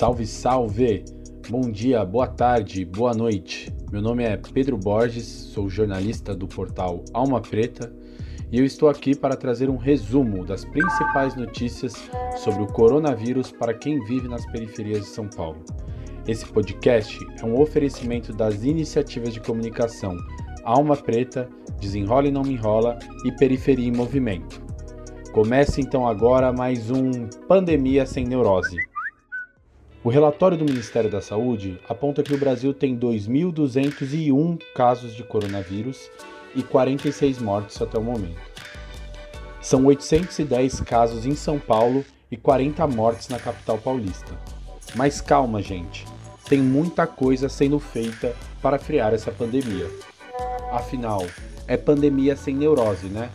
Salve, salve! Bom dia, boa tarde, boa noite. Meu nome é Pedro Borges, sou jornalista do portal Alma Preta e eu estou aqui para trazer um resumo das principais notícias sobre o coronavírus para quem vive nas periferias de São Paulo. Esse podcast é um oferecimento das iniciativas de comunicação Alma Preta, Desenrola e Não Me Enrola e Periferia em Movimento. Começa então agora mais um Pandemia Sem Neurose. O relatório do Ministério da Saúde aponta que o Brasil tem 2.201 casos de coronavírus e 46 mortes até o momento. São 810 casos em São Paulo e 40 mortes na capital paulista. Mas calma, gente, tem muita coisa sendo feita para frear essa pandemia. Afinal, é pandemia sem neurose, né?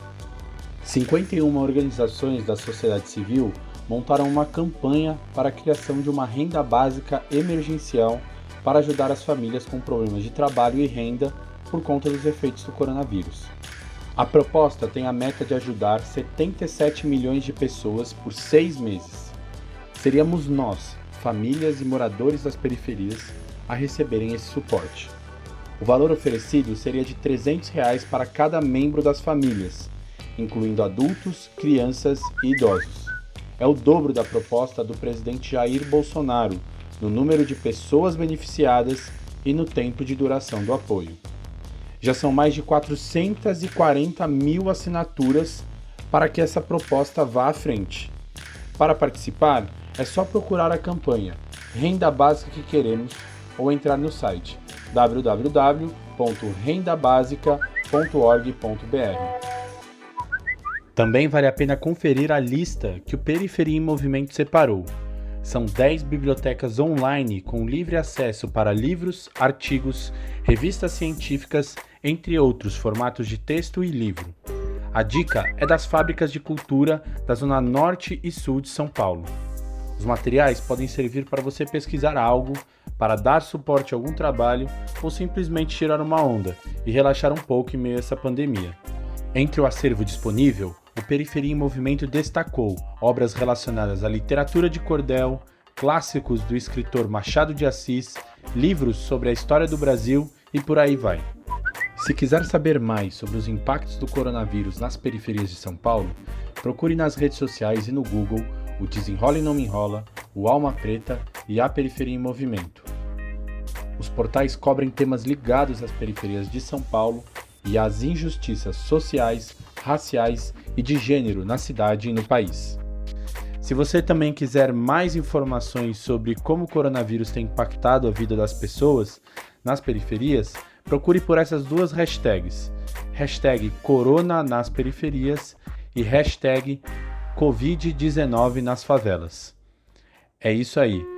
51 organizações da sociedade civil montaram uma campanha para a criação de uma renda básica emergencial para ajudar as famílias com problemas de trabalho e renda por conta dos efeitos do coronavírus. A proposta tem a meta de ajudar 77 milhões de pessoas por seis meses. Seríamos nós, famílias e moradores das periferias, a receberem esse suporte. O valor oferecido seria de 300 reais para cada membro das famílias, incluindo adultos, crianças e idosos é o dobro da proposta do presidente Jair Bolsonaro no número de pessoas beneficiadas e no tempo de duração do apoio. Já são mais de 440 mil assinaturas para que essa proposta vá à frente. Para participar, é só procurar a campanha Renda Básica que Queremos ou entrar no site www.rendabasica.org.br. Também vale a pena conferir a lista que o Periferia em Movimento separou. São 10 bibliotecas online com livre acesso para livros, artigos, revistas científicas, entre outros formatos de texto e livro. A dica é das fábricas de cultura da zona norte e sul de São Paulo. Os materiais podem servir para você pesquisar algo, para dar suporte a algum trabalho ou simplesmente tirar uma onda e relaxar um pouco em meio a essa pandemia. Entre o acervo disponível, o Periferia em Movimento destacou obras relacionadas à literatura de cordel, clássicos do escritor Machado de Assis, livros sobre a história do Brasil e por aí vai. Se quiser saber mais sobre os impactos do coronavírus nas periferias de São Paulo, procure nas redes sociais e no Google o Desenrola e Não Me Enrola, o Alma Preta e a Periferia em Movimento. Os portais cobrem temas ligados às periferias de São Paulo e às injustiças sociais, raciais e de gênero na cidade e no país. Se você também quiser mais informações sobre como o coronavírus tem impactado a vida das pessoas nas periferias, procure por essas duas hashtags: hashtag Corona nas periferias e hashtag Covid-19 nas favelas. É isso aí.